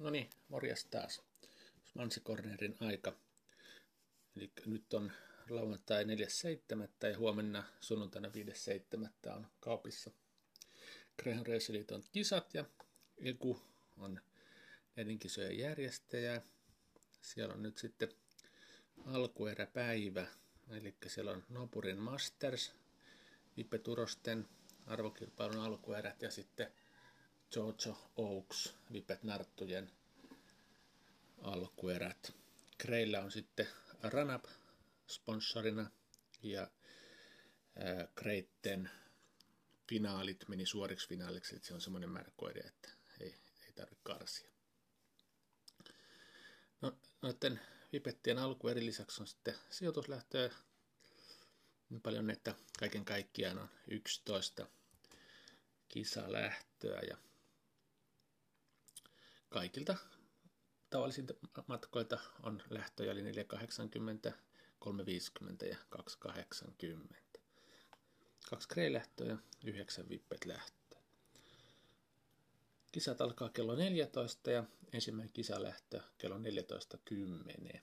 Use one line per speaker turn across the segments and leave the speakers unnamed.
No niin, morjes taas. Mansikornerin aika. Eli nyt on lauantai 4.7. ja huomenna sunnuntaina 5.7. on kaupissa Greyhound Raceliiton kisat ja Eku on näiden kisojen järjestäjä. Siellä on nyt sitten alkueräpäivä, eli siellä on Nopurin Masters, Vippe Turosten arvokilpailun alkuerät ja sitten Jojo Oaks, Vipet Narttujen alkuerät. Kreillä on sitten Ranap sponsorina ja Kreitten finaalit meni suoriksi finaaliksi, että se on semmoinen määrä koiria, että ei, ei tarvitse karsia. No, noiden vipettien alkuerin lisäksi on sitten sijoituslähtöä niin paljon, että kaiken kaikkiaan on 11 kisalähtöä ja kaikilta tavallisilta matkoilta on lähtöjä eli 480, 350 ja 280. Kaksi Grey-lähtöä ja yhdeksän vippet lähtöä. Kisat alkaa kello 14 ja ensimmäinen kisalähtö kello 14.10.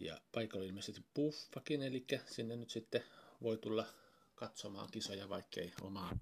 Ja paikalla ilmeisesti puffakin, eli sinne nyt sitten voi tulla katsomaan kisoja, vaikkei omaa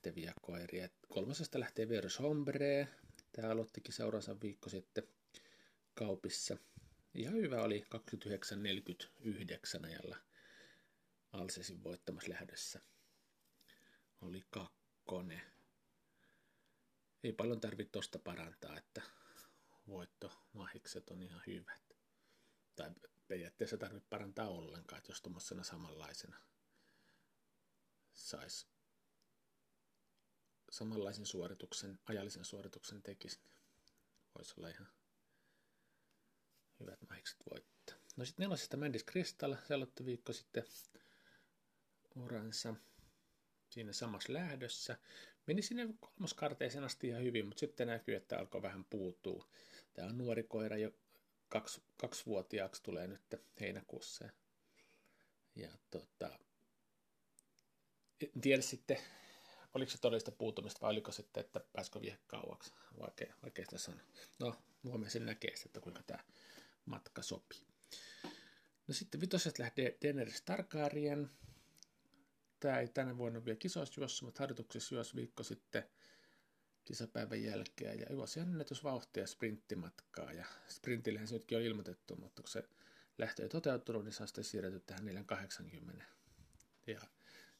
lähteviä koiria. Kolmosesta lähtee Verus Hombre. Tämä aloittikin seuraavansa viikko sitten kaupissa. Ihan hyvä oli 29.49 ajalla Alsesin voittamassa lähdössä. Oli kakkone. Ei paljon tarvitse tosta parantaa, että voittomahikset on ihan hyvät. Tai periaatteessa tarvitse parantaa ollenkaan, että jos tuommoisena samanlaisena saisi samanlaisen suorituksen, ajallisen suorituksen tekisi, niin voisi olla ihan hyvät mahikset voittaa. No sitten nelosesta Mandis Crystal, se aloitti viikko sitten uransa siinä samassa lähdössä. Meni sinne kolmoskarteeseen asti ihan hyvin, mutta sitten näkyy, että alkoi vähän puutuu. Tämä on nuori koira, jo kaksi, kaksivuotiaaksi tulee nyt heinäkuussa. Ja tota, en tiedä sitten, oliko se todellista puutumista vai oliko sitten, että pääsikö vie kauaksi, vaikea, vaikea sitä sanoa. No, huomenna sen näkee, että kuinka tämä matka sopii. No sitten vitosesta lähtee Daenerys Targaryen. Tämä ei tänä vuonna vielä kisoissa juossut, mutta harjoituksessa juosi viikko sitten kisapäivän jälkeen. Ja juosi ennätysvauhtia sprinttimatkaa. Ja sprintillähän se nytkin on ilmoitettu, mutta kun se lähtö ei toteutunut, niin saa sitten siirretty tähän 480. Ja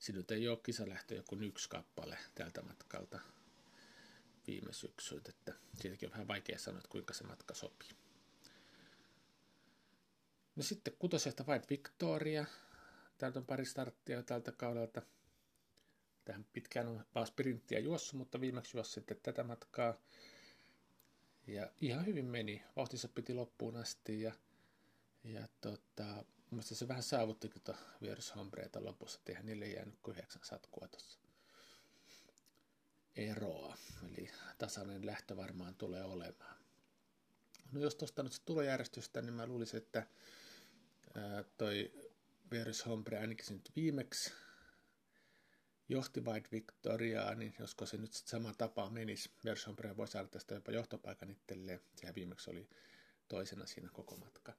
Siinä ei ole kisalähtö joku yksi kappale tältä matkalta viime syksyltä, että siitäkin on vähän vaikea sanoa, että kuinka se matka sopii. No sitten kutosesta White Victoria. Täältä on pari starttia tältä kaudelta. Tähän pitkään on vaan sprinttiä juossut, mutta viimeksi juossa sitten tätä matkaa. Ja ihan hyvin meni. Vauhtissa piti loppuun asti ja, ja tota, Mielestäni se vähän saavutti tuota vierushombreita lopussa, että eihän niille jäänyt kuin 9 satkua tuossa eroa. Eli tasainen lähtö varmaan tulee olemaan. No jos tuosta nyt tulojärjestystä, niin mä luulisin, että ää, toi Verus Hombre ainakin se nyt viimeksi johti White Victoriaa, niin josko se nyt sitten sama tapa menisi. Verus Hombre voi saada tästä jopa johtopaikan itselleen. Sehän viimeksi oli toisena siinä koko matka.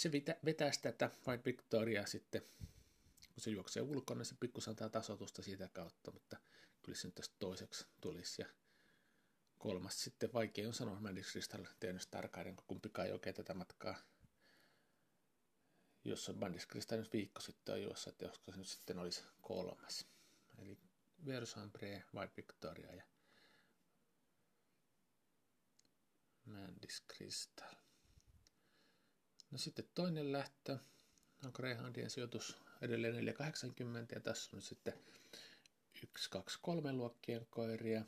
Se vetää tätä White Victoria sitten, kun se juoksee ulkona, niin se pikkusen antaa tasotusta siitä kautta, mutta kyllä se nyt tästä toiseksi tulisi. Ja kolmas sitten, vaikea on sanoa, mä en Crystal tehnyt tarkkaan, kun kumpikaan ei oikein tätä matkaa jos on Bandis nyt viikko sitten on juossa, että joskus se nyt sitten olisi kolmas. Eli Verus Ambre, White Victoria ja Mandis Crystal. No sitten toinen lähtö on Greyhoundien sijoitus edelleen 480 ja tässä on nyt sitten 1, 2, 3 luokkien koiria.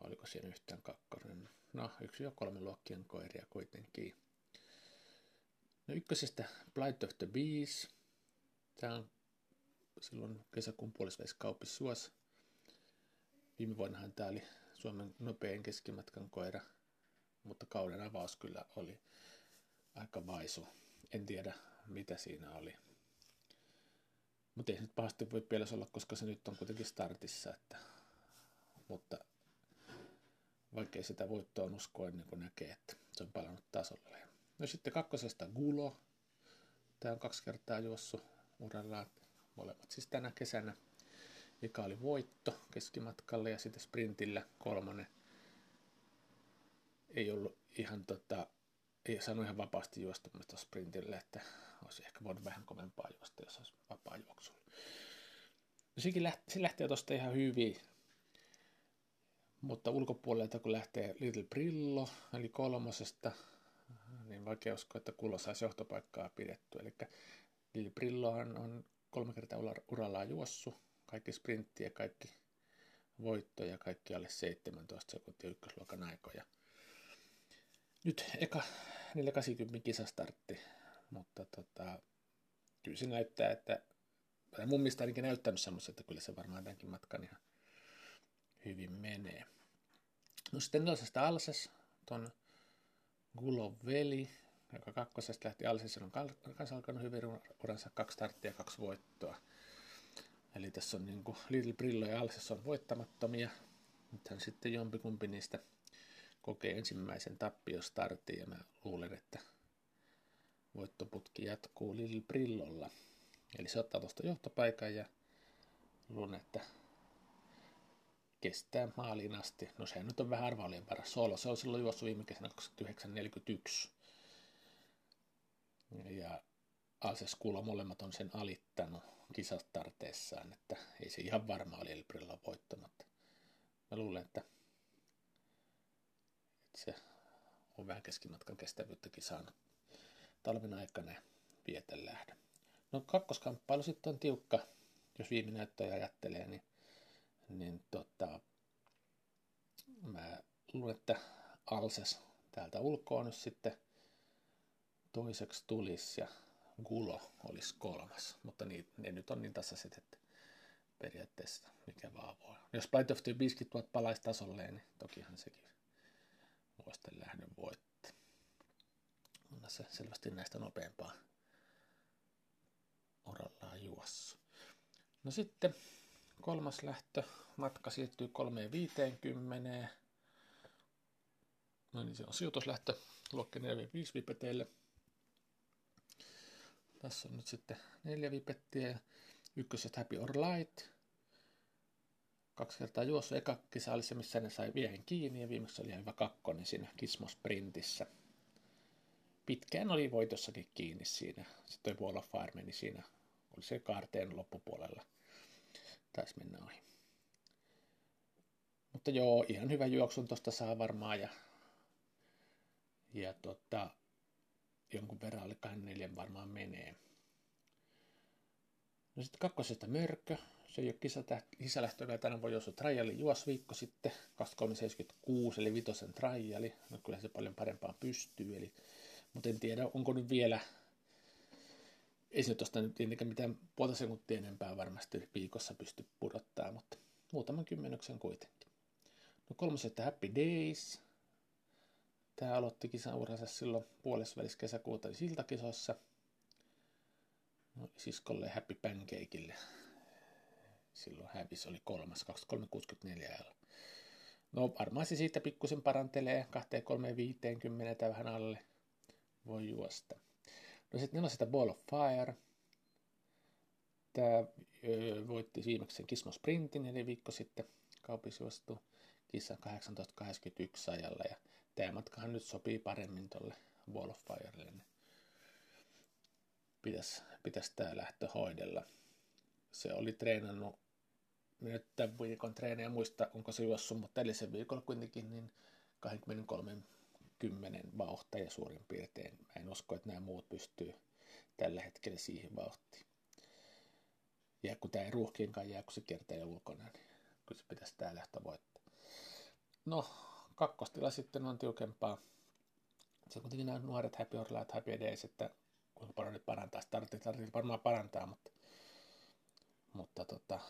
Oliko siinä yhtään kakkonen? No, yksi jo kolme luokkien koiria kuitenkin. No ykkösestä Blight of the Bees. Tämä on silloin kesäkuun puolivälissä kaupissa Suos. Viime vuonnahan tämä oli Suomen nopein keskimatkan koira, mutta kauden avaus kyllä oli aika vaisu. En tiedä, mitä siinä oli. Mutta ei se nyt pahasti voi pieles olla, koska se nyt on kuitenkin startissa. Että, mutta vaikkei sitä voittoa uskoa ennen kuin näkee, että se on palannut tasolle. No sitten kakkosesta Gulo. Tämä on kaksi kertaa juossut urallaan, molemmat siis tänä kesänä. Eka oli voitto keskimatkalle ja sitten sprintillä kolmonen. Ei ollut ihan tota, ei saanut ihan vapaasti juosta sprintille, että olisi ehkä voinut vähän kovempaa juosta, jos olisi vapaa juoksulla. No sekin lähtee, se lähtee tuosta ihan hyvin, mutta ulkopuolelta kun lähtee Little Brillo, eli kolmosesta, niin vaikea uskoa, että Kulo saisi johtopaikkaa pidetty. Eli Little Brillohan on kolme kertaa urallaan juossu, kaikki sprinttiä, kaikki voittoja, kaikki alle 17 sekuntia ykkösluokan aikoja. Nyt eka 480 kisastartti, mutta tota, kyllä se näyttää, että mun mielestä ainakin näyttänyt semmoista, että kyllä se varmaan tämänkin matkan ihan hyvin menee. No sitten nelosesta Alses, ton Gulov veli, joka kakkosesta lähti Alses, on kanssa alkanut hyvin uransa kaksi starttia ja kaksi voittoa. Eli tässä on niin kuin Little Brillo ja Alses on voittamattomia. Nythän sitten jompikumpi niistä kokee ensimmäisen tappiostartin ja mä luulen, että voittoputki jatkuu Little Brillolla. Eli se ottaa tuosta johtopaikan ja luulen, että kestää maaliin asti. No sehän nyt on vähän arvailien paras solo. Se on silloin juossut viime kesänä 2941. Ja Alses kuulla molemmat on sen alittanut kisastarteessaan, että ei se ihan varma oli Elbrilla voitto, mutta mä luulen, että se on vähän keskimatkan kestävyyttäkin saanut talven aikana vietä lähdön. No kakkoskamppailu sitten on tiukka, jos viime näyttöjä ajattelee, niin, niin tota, mä luulen, että Alses täältä ulkoa nyt sitten toiseksi tulisi ja Gulo olisi kolmas, mutta niin, ne nyt on niin tasaiset, että periaatteessa mikä vaan voi. Jos Blight of the Biscuit tuot palaisi tasolleen, niin tokihan sekin voisi lähdön voittaa. On se selvästi näistä nopeampaa orallaan juossu. No sitten kolmas lähtö, matka siirtyy 3.50. No niin, se on sijoituslähtö luokki 4-5 vipeteille. Tässä on nyt sitten neljä vipettiä. Ykköset Happy or Light. Kaksi kertaa juossut. Eka kisa oli se, missä ne sai viehen kiinni ja viimeksi oli ihan hyvä kakkonen siinä Kismo-sprintissä. Pitkään oli voitossakin kiinni siinä. Sitten toi Wall of Fire meni siinä, oli se kaarteen loppupuolella. Taisi mennä ohi. Mutta joo, ihan hyvä juoksun tuosta saa varmaan ja, ja tota, jonkun verran alle 24 varmaan menee. No sitten kakkosesta mörkö. Se ei ole kisalähtö vielä tänä vuonna juossut triali juos viikko sitten, 2376 eli vitosen triali. No kyllä se paljon parempaan pystyy, eli, mutta en tiedä onko nyt vielä, ei se tuosta nyt tietenkään mitään puolta sekuntia enempää varmasti viikossa pysty pudottaa, mutta muutaman kymmenyksen kuitenkin. No kolmosesta Happy Days, Tämä aloitti kisauransa silloin puolessa välissä kesäkuuta siltakisossa. No, siskolle Happy Pancakeille. Silloin hävis oli kolmas, 2364 No varmaan se siitä pikkusen parantelee, 2350 vähän alle voi juosta. No sitten sitä Ball of Fire. Tämä voitti viimeksi sen Kismo Sprintin, eli viikko sitten kaupissa juostu kissa 1881 ajalla. Ja tämä matkahan nyt sopii paremmin tuolle Wall of Firelle, niin pitäisi, pitäisi tämä lähtö hoidella. Se oli treenannut, nyt tämän viikon treenejä muista, onko se juossut, mutta edellisen viikolla kuitenkin niin 23 kymmenen vauhtia suurin piirtein. Mä en usko, että nämä muut pystyy tällä hetkellä siihen vauhtiin. Ja kun tämä ei ruuhkiinkaan jää, kun se kiertää ulkona, niin kyllä se pitäisi tämä lähtö voittaa. No, kakkostila sitten on tiukempaa. Se on kuitenkin nämä nuoret Happy or Light, Happy Days, että kuinka paljon ne parantaa. Startit, startit varmaan parantaa, mutta, mutta tota,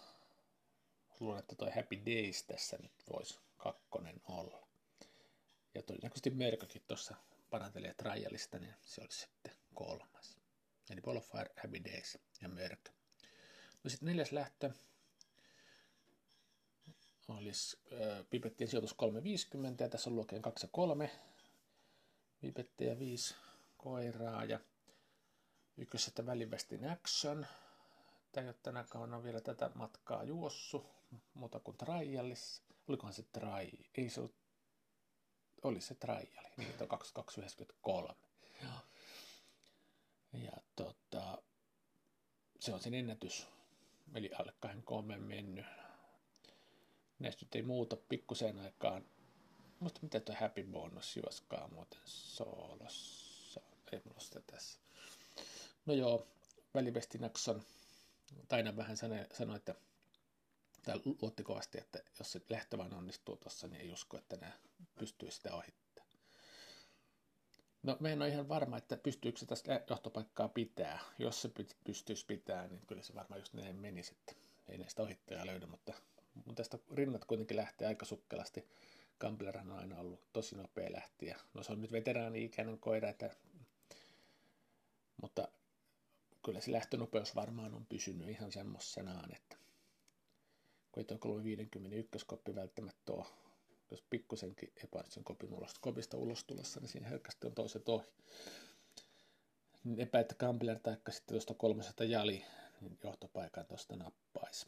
luulen, että toi Happy Days tässä nyt voisi kakkonen olla. Ja todennäköisesti Merkakin tuossa parantelee trialista, niin se olisi sitten kolmas. Eli Ball of Fire, Happy Days ja Merk. No sitten neljäs lähtö olisi äh, Pipettien sijoitus 350 ja tässä on luokien 2 ja 3. Pipettiä 5 koiraa ja ykkösestä välivestin action. Tämä ei ole tänä kauna vielä tätä matkaa juossu, muuta kuin trialis. Olikohan se trai? Ei se ole oli se triali, niin on 2293. Ja tota, se on sen ennätys, eli alle kahden kolmen mennyt. Näistä nyt ei muuta pikkuseen aikaan. Mutta mitä tuo Happy Bonus juoskaa muuten soolossa? Ei mulla sitä tässä. No joo, välivestinakson Taina vähän sanoi, että tai luotti kovasti, että jos se lähtö vaan onnistuu tuossa, niin ei usko, että nämä pystyy sitä ohittamaan. No me en ole ihan varma, että pystyykö se tästä johtopaikkaa pitää. Jos se pystyisi pitää, niin kyllä se varmaan just näin menisi, että ei näistä ohittajaa löydy, mutta, mutta tästä rinnat kuitenkin lähtee aika sukkelasti. Gambler on aina ollut tosi nopea lähtiä. No se on nyt veteraani-ikäinen koira, että, mutta kyllä se lähtönopeus varmaan on pysynyt ihan semmoisenaan, että kun ei tuo 351 koppi välttämättä ole, jos pikkusenkin epäonnistuu kopin ulos, kopista ulos tulossa, niin siinä herkästi on toiset ohi. Niin epä, että Gambler tai sitten tuosta 300 jali, niin johtopaikan tuosta nappaisi.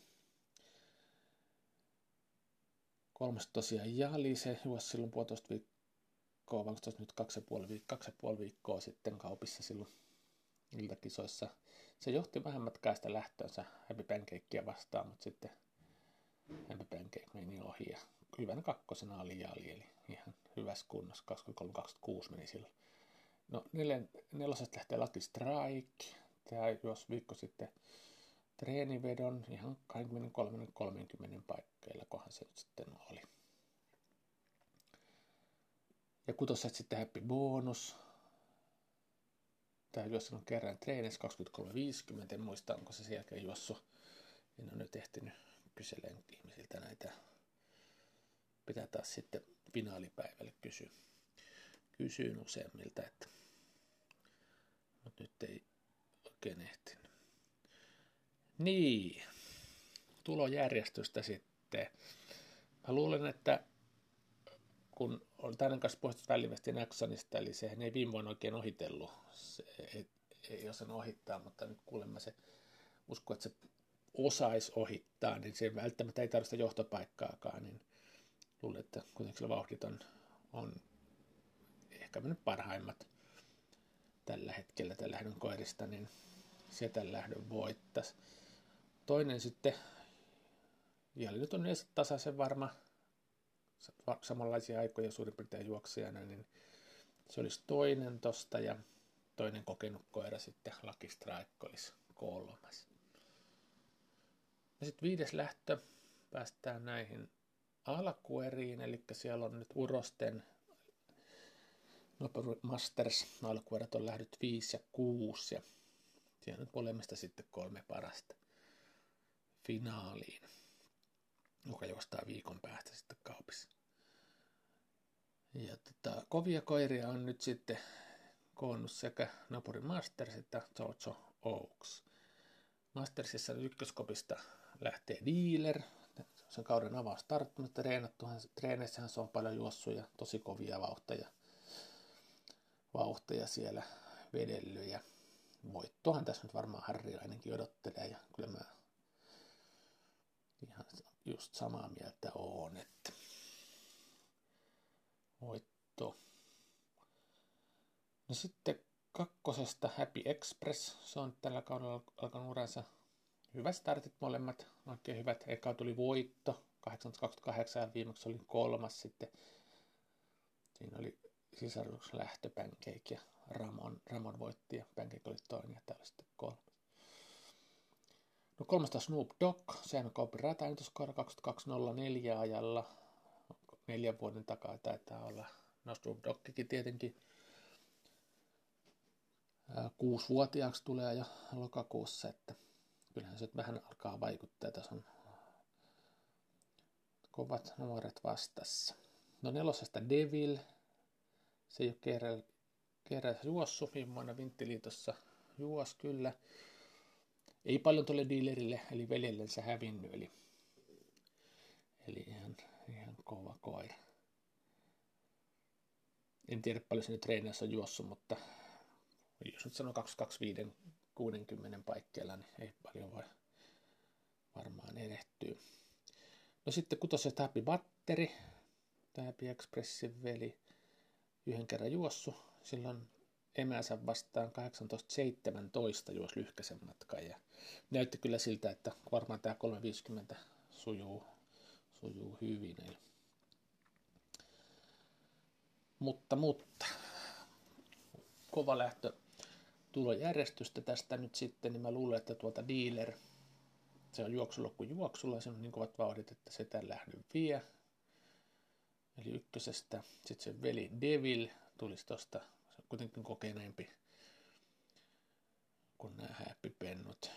Kolmas tosiaan jali, se juosi silloin puolitoista viikkoa, vaan nyt kaksi ja puoli, viikkoa, kaksi ja puoli viikkoa sitten kaupissa silloin iltakisoissa. Se johti vähän matkaa sitä lähtöönsä Happy Pancakeia vastaan, mutta sitten Pancake meni ohi ja hyvänä kakkosena oli Jali, eli ihan hyvässä kunnossa, 23-26 meni silloin. No nelen, nelosesta lähtee Lucky Strike, tämä jos viikko sitten treenivedon ihan 23-30 paikkeilla, kohan se nyt sitten oli. Ja kutoset sitten Happy Bonus. Tämä juossa on kerran treenissä 23.50, en muista onko se sen jälkeen juossut. En ole nyt ehtinyt kyselen ihmisiltä näitä. Pitää taas sitten finaalipäivälle kysyä. Kysyin useimmilta, että mutta nyt ei oikein ehtinyt. Niin, tulojärjestystä sitten. Mä luulen, että kun on tänne kanssa puhuttu välivesti Naxonista, eli sehän ei viime vuonna oikein ohitellut, se ei, ei osaa ohittaa, mutta nyt kuulemma se usko, että se osaisi ohittaa, niin se välttämättä ei tarvitse johtopaikkaakaan, niin luulen, että kuitenkin sillä vauhdit on, on ehkä mennyt parhaimmat tällä hetkellä tällä lähdön koirista, niin se tällä lähdön voittaisi. Toinen sitten, Jali nyt on yleensä tasaisen varma, samanlaisia aikoja suurin piirtein juoksijana, niin se olisi toinen tosta ja toinen kokenut koira sitten Lucky olisi kolmas. Ja sitten viides lähtö, päästään näihin alkueriin, eli siellä on nyt Urosten Nopero Masters alkuerät on lähdyt 5 ja 6 ja siellä nyt molemmista sitten kolme parasta finaaliin, joka juostaa viikon päästä sitten kaupissa. Ja tota, kovia koiria on nyt sitten koonnut sekä Napuri Masters että Jojo Oaks. Mastersissa ykköskopista lähtee dealer, sen kauden avaus tarttunut, treenattuhan, treeneissähän se on paljon juossut ja tosi kovia vauhteja, vauhteja siellä vedellyt ja voittohan tässä nyt varmaan Harri ainakin odottelee ja kyllä mä ihan just samaa mieltä oon, että voitto. No sitten kakkosesta Happy Express, se on tällä kaudella alkanut uransa hyvät startit molemmat, oikein hyvät. Eka tuli voitto, 828 ja viimeksi oli kolmas sitten. Siinä oli sisarus lähtö Pancake ja Ramon, Ramon voitti ja Pancake oli toinen ja täällä sitten kolmas. No 300 Snoop Dogg, sehän on kaupin rataennutuskaara 2204 ajalla. Neljän vuoden takaa taitaa olla. No Snoop Doggikin tietenkin kuusivuotiaaksi tulee jo lokakuussa, että kyllähän se vähän alkaa vaikuttaa. Tässä on kovat nuoret vastassa. No nelosesta Devil, se ei ole kerran, juossut, viime vuonna Vinttiliitossa juos kyllä. Ei paljon tuolle dealerille, eli veljellensä hävinnyt, eli, eli ihan, ihan kova koira. En tiedä paljon se nyt treeneissä on juossut, mutta jos nyt sanoo 225 60 paikkeilla, niin ei paljon voi varmaan erehtyä. No sitten kutosesta Happy Batteri, tämä Happy Expressin veli, yhden kerran juossu. Silloin emänsä vastaan 18.17 juos lyhkäisen matkan ja näytti kyllä siltä, että varmaan tämä 350 sujuu, sujuu hyvin. Eli. Mutta, mutta kova lähtö tulojärjestystä tästä nyt sitten, niin mä luulen, että tuota dealer, se on juoksulokku juoksulla, se on niin kovat vauhdit, että se tämän lähdön vie. Eli ykkösestä, sitten se veli Devil tulisi tosta, se on kuitenkin kokeneempi kuin nämä häppipennut.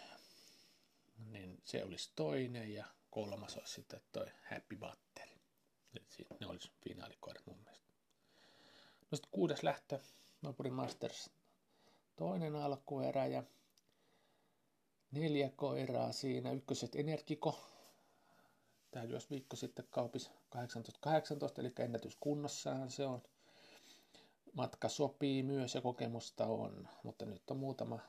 Niin se olisi toinen ja kolmas olisi sitten toi Happy Batteri. Ne olisi finaalikoirat mun mielestä. No sitten kuudes lähtö, Nopuri Masters toinen alkuerä ja neljä koiraa siinä. Ykköset Energiko. Tämä juos viikko sitten kaupis 1818, eli ennätyskunnossahan se on. Matka sopii myös ja kokemusta on, mutta nyt on muutama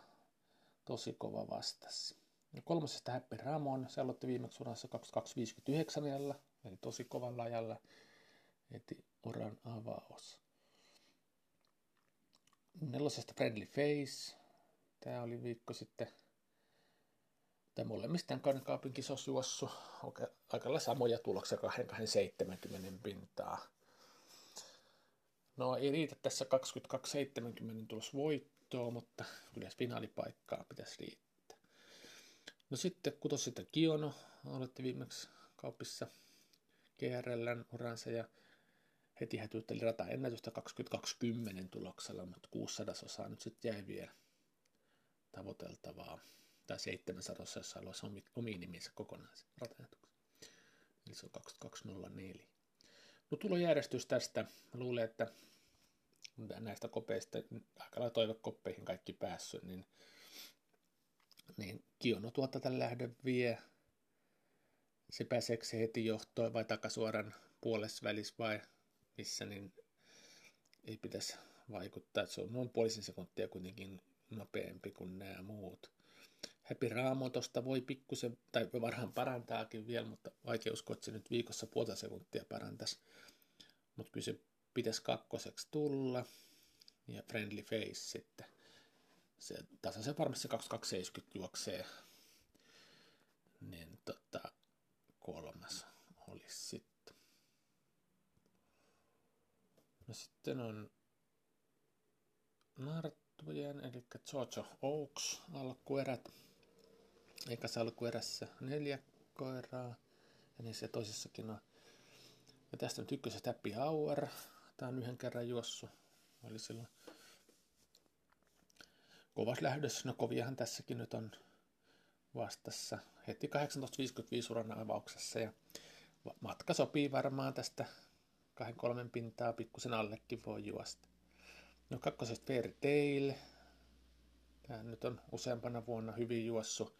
tosi kova vastas. Ja kolmosesta Happy Ramon, se aloitti viimeksi urassa 2259 ajalla, eli tosi kovalla ajalla heti uran avaus nelosesta Friendly Face. Tämä oli viikko sitten. Tämä molemmista kahden kaapin kisossa juossu. Aika lailla samoja tuloksia 270 pintaa. No ei riitä tässä 2270 tulos voittoa, mutta kyllä finaalipaikkaa pitäisi riittää. No sitten kutos sitten Kiono aloitti viimeksi kaupissa GRLn uransa ja heti hätyytteli rata ennätystä 2020 tuloksella, mutta 600 osaa nyt sitten jäi vielä tavoiteltavaa. Tai 700 jos haluaisi omi, omiin niminsä kokonaisen rataennätyksen. Eli se on 2204. No tulojärjestys tästä. Mä luulen, että näistä kopeista, aika lailla toivekoppeihin kaikki päässyt, niin, niin Kiono tuota tämän lähdön vie. Se pääseekö se heti johtoon vai takasuoran puolessa välissä vai missä niin ei pitäisi vaikuttaa. Että se on noin puolisen sekuntia kuitenkin nopeampi kuin nämä muut. Happy Raamo tuosta voi pikkusen, tai varhaan parantaakin vielä, mutta vaikea uskoa, että se nyt viikossa puolta sekuntia parantaisi. Mutta kyllä se pitäisi kakkoseksi tulla. Ja Friendly Face sitten. Se tasaisen varmasti se 2270 juoksee. Niin tota, kolmas olisi sitten. No sitten on Narttujen, eli Jojo Oaks alkuerät. Eikä se alkuerässä neljä koiraa. Ja niissä toisessakin on. Ja tästä nyt ykkösestä Happy Hour. Tää on yhden kerran juossu. Oli silloin kovas lähdössä. No koviahan tässäkin nyt on vastassa. Heti 18.55 uran avauksessa. Ja matka sopii varmaan tästä kahden kolmen pintaa pikkusen allekin voi juosta. No kakkosesta Fairy Tail. Tämä nyt on useampana vuonna hyvin juossu.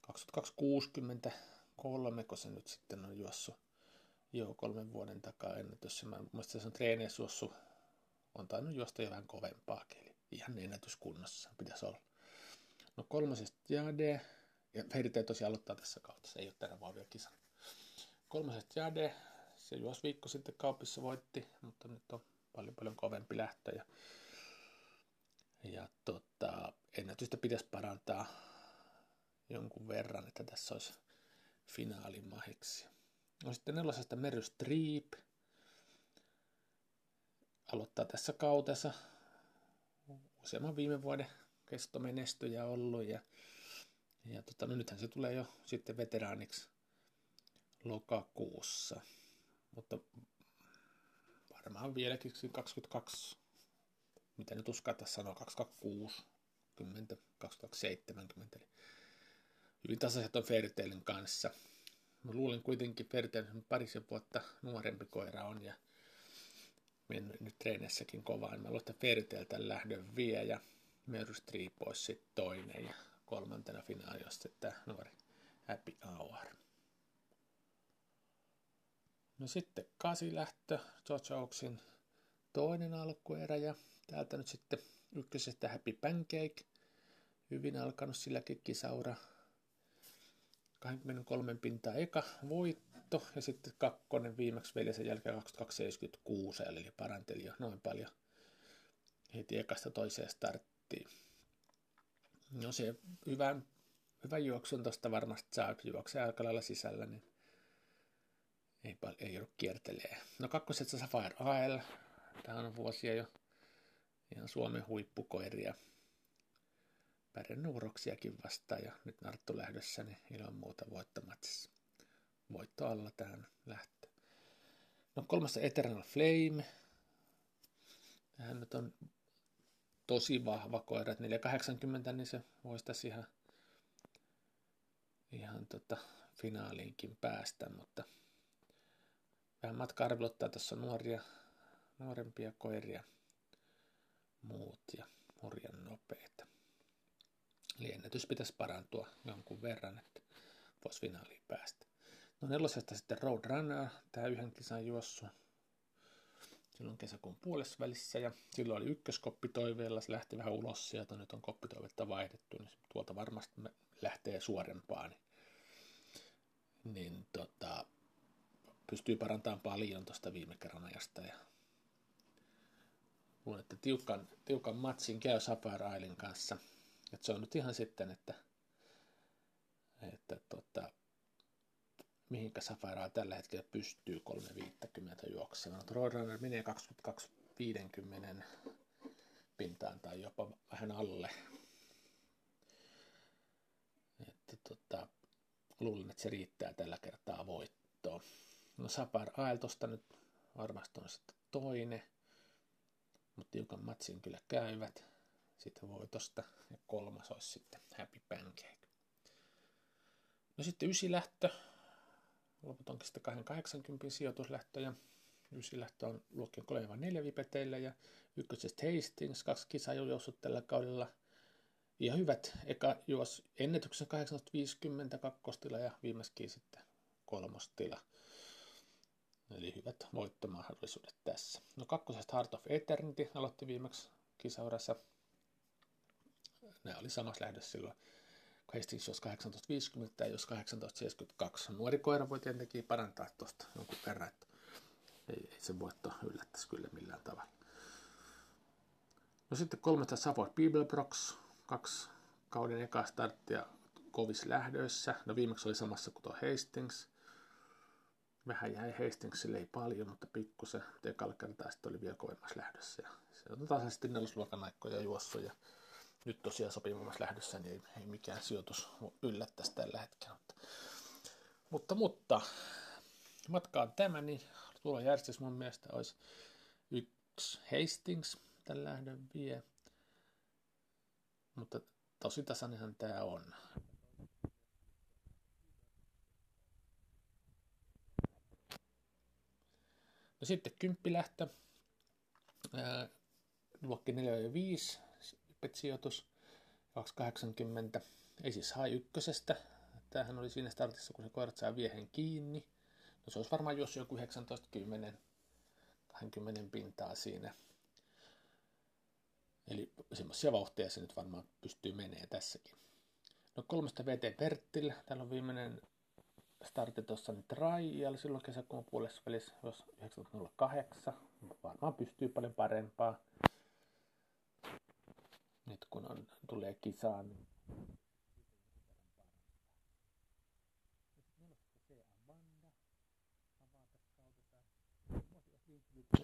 2263, kun se nyt sitten on juossu. Joo, kolmen vuoden takaa ennätys. Mä muistan, se on treeneissä juossu. On tainnut juosta jo vähän kovempaa, eli ihan ennätyskunnossa pitäisi olla. No kolmosesta Jade. Ja Fairy tosiaan aloittaa tässä kautta, se ei ole tänä vaan vielä kisa. Kolmosesta Jade, se juos viikko sitten kaupissa voitti, mutta nyt on paljon paljon kovempi lähtö ja, ja tota, ennätystä pitäisi parantaa jonkun verran, että tässä olisi finaalimaheksi. No sitten nelosesta Mary Streep aloittaa tässä kautessa useamman viime vuoden kestomenestyjä ollut ja Ja tota, no nythän se tulee jo sitten veteraaniksi lokakuussa. Mutta varmaan vieläkin 22, mitä nyt uskata sanoa, 226, 10, 2270. Eli hyvin tasaiset on kanssa. Mä luulen kuitenkin Fairtailin parisen vuotta nuorempi koira on ja mennyt nyt treenissäkin kovaan. Mä luulen, että Fairtail lähdön vie ja Meru Street pois sitten toinen ja kolmantena finaali on sitten tämä nuori Happy Hour. No sitten kasi lähtö, George Oaksin toinen alkuerä ja täältä nyt sitten ykkösestä Happy Pancake. Hyvin alkanut silläkin kisaura. 23 pintaa eka voitto ja sitten kakkonen viimeksi veljen jälkeen 2276 eli paranteli jo noin paljon heti ekasta toiseen starttiin. No se hyvän, hyvän juoksun tuosta varmasti saa, juoksee aika lailla sisällä, niin ei, ei joudu kiertelee. No kakkoset Sapphire AL, tämä on vuosia jo ihan Suomen huippukoiria. Pärjännyt uroksiakin vastaan ja nyt Narttu lähdössä, niin ilman muuta voittamatsissa. Voitto alla tähän lähtö. No kolmas Eternal Flame. Tähän nyt on tosi vahva koira, että 480, niin se voisi tässä ihan, ihan tota, finaaliinkin päästä, mutta vähän matka arvelottaa, tässä on nuoria, nuorempia koiria, muut ja hurjan nopeita. Eli ennätys pitäisi parantua jonkun verran, että voisi finaaliin päästä. No nelosesta sitten Roadrunner, tämä yhden kisan juossu silloin kesäkuun puolessa välissä ja silloin oli ykköskoppi toiveella, se lähti vähän ulos sieltä, nyt on koppitoivetta vaihdettu, niin tuolta varmasti lähtee suorempaan. Niin, niin tota, pystyy parantamaan paljon tuosta viime kerran ajasta ja luulen, että tiukan, tiukan matsin käy Sapphire Islandin kanssa. Et se on nyt ihan sitten, että, että tota, mihinkä Sapphire tällä hetkellä pystyy 350 juoksemaan. Roadrunner menee 2250 pintaan tai jopa vähän alle. Että tota, luulen, että se riittää tällä kertaa voittoon. No Sapar Ael tosta nyt varmasti on sitten toinen, mutta tiukan matsin kyllä käyvät. Sitten voitosta ja kolmas olisi sitten Happy Pancake. No sitten ysilähtö, loput onkin sitten 280 sijoituslähtö ja ysilähtö on luokkien 3 4 vipeteillä ja ykkösestä Hastings, kaksi kisaa jo juossut tällä kaudella. Ja hyvät, eka juos ennätyksen 1850 kakkostila ja viimeiskin sitten kolmostila. Eli hyvät voittomahdollisuudet tässä. No kakkosesta Heart of Eternity aloitti viimeksi kisaurassa. Nämä oli samassa lähdössä silloin Hastings jos 1850 ja jos 1872. Nuori koira voi tietenkin parantaa tuosta jonkun verran, että ei, ei se voitto yllättäisi kyllä millään tavalla. No sitten kolmesta Savoy Bibelbrox, kaksi kauden eka starttia kovis lähdöissä. No viimeksi oli samassa kuin tuo Hastings. Vähän jäi Hastingsille ei paljon, mutta pikkusen. Ekalla kertaa oli vielä kovemmassa lähdössä. Ja se on tasaisesti nelosluokan aikoja juossut nyt tosiaan sopimassa lähdössä, niin ei, ei mikään sijoitus yllättäisi tällä hetkellä. Mutta, mutta, mutta matka on tämä, niin tuolla järjestys mun mielestä olisi yksi Hastings tämän lähdön vie. Mutta tosi tasainenhan tämä on. No sitten kymppilähtö. luokki 4 ja 5 sijoitus 280. Ei siis hai ykkösestä. Tämähän oli siinä startissa, kun se koirat saa viehen kiinni. No se olisi varmaan jos joku 19, 10, 20 pintaa siinä. Eli semmoisia vauhtia se nyt varmaan pystyy menee tässäkin. No kolmesta VT Perttil. Täällä on viimeinen startti tuossa nyt Trial silloin kesäkuun puolessa välissä, jos 908. Varmaan pystyy paljon parempaa nyt kun on, tulee kisaan. Niin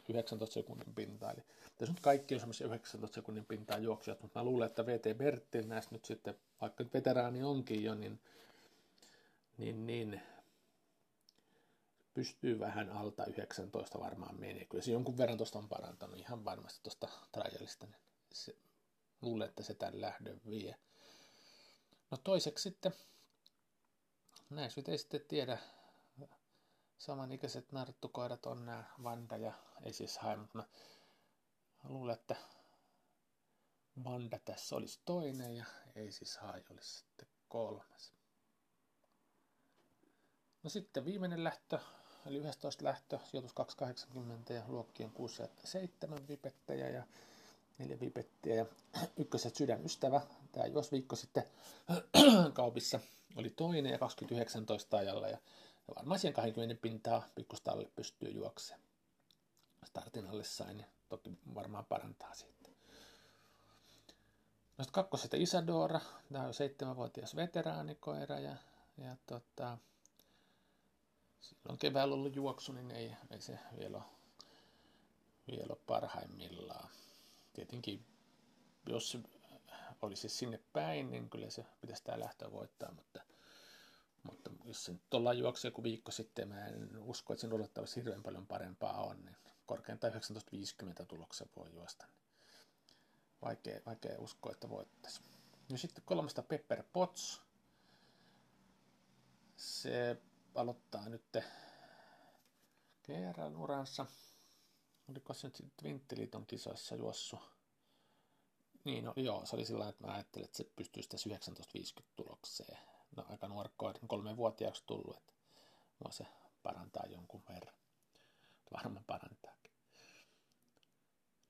19 sekunnin pintaa. Eli tässä nyt kaikki on semmoisia 19 sekunnin pintaa juoksijat, mutta mä luulen, että VT Bertti näistä nyt sitten, vaikka nyt veteraani onkin jo, niin, niin, niin pystyy vähän alta 19 varmaan menee. Kyllä se jonkun verran tuosta on parantanut ihan varmasti tuosta trialista. Niin se, luulen, että se tämän lähdön vie. No toiseksi sitten, näissä nyt ei sitten tiedä, samanikäiset narttukoirat on nämä Vanda ja Esisheim, mutta mä luulen, että Vanda tässä olisi toinen ja Esisheim olisi sitten kolmas. No sitten viimeinen lähtö, eli 11 lähtö, sijoitus 280 ja luokkien 6 ja 7 vipettejä ja 4 vipettiä ja ykköset sydänystävä, tämä jos viikko sitten kaupissa oli toinen ja 2019 ajalla ja varmaan siihen 20 pintaa pikkusta alle pystyy juoksemaan. Startin alle sain, niin toki varmaan parantaa siitä. No sitten kakkosesta Isadora, tämä on seitsemänvuotias veteraanikoira ja, ja tota, silloin keväällä ollut juoksu, niin ei, ei se vielä ole, vielä ole parhaimmillaan. Tietenkin, jos olisi sinne päin, niin kyllä se pitäisi tämä lähtö voittaa, mutta, mutta jos se nyt ollaan juoksee joku viikko sitten, mä en usko, että sen odottavasti hirveän paljon parempaa on, niin korkeintaan 1950 tuloksen voi juosta. Niin vaikea, vaikea uskoa, että voittaisi. Ja sitten kolmesta Pepper Potts. Se aloittaa nyt kerran uransa. Oliko se nyt Vinttiliiton kisoissa juossu? Niin, no, joo, se oli sillä että mä ajattelin, että se pystyy sitä 1950 tulokseen. No aika nuorkkoa, kolme vuotiaaksi tullut, että mua se parantaa jonkun verran. Varmaan parantaakin.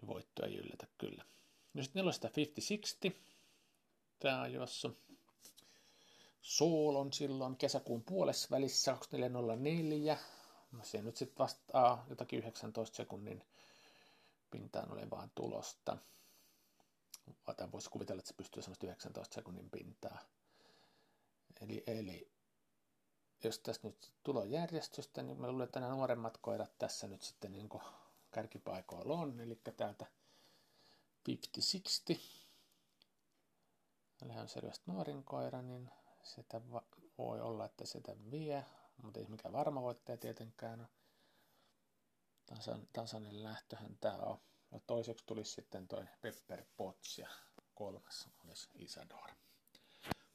Voitto ei yllätä kyllä. No sitten sitä 50-60. Tää on juossu Soolon silloin kesäkuun puolessa välissä 2404. No se nyt sitten vastaa jotakin 19 sekunnin pintaan olevaan tulosta. Tai voisi kuvitella, että se pystyy semmoista 19 sekunnin pintaa. Eli, eli jos tässä nyt tulee järjestystä, niin mä luulen, että nämä nuoremmat koirat tässä nyt sitten niin kärkipaikoilla on. Eli täältä 50-60. Eli on selvästi nuorin koira, niin sitä voi olla, että sitä vie, mutta ei mikään varma voittaja tietenkään ole. Tasan, tasainen lähtöhän tämä on. Ja toiseksi tulisi sitten toi Pepper Potts ja kolmas olisi Isadora.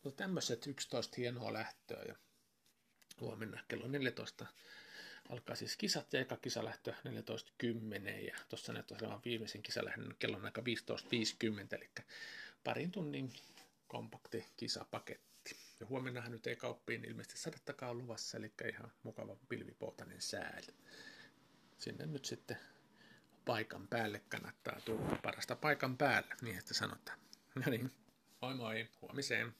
Mutta tämmöiset 11 hienoa lähtöä ja huomenna kello 14 alkaa siis kisat ja eka kisalähtö 14.10 ja tuossa näyttää olevan viimeisen kisalähdön kellon aika 15.50 eli parin tunnin kompakti kisapaketti. Ja huomennahan nyt ei kauppiin ilmeisesti sadettakaan luvassa, eli ihan mukava pilvipoutainen sääli. Sinne nyt sitten paikan päälle kannattaa tulla parasta paikan päälle, niin että sanotaan. No niin, moi moi, huomiseen.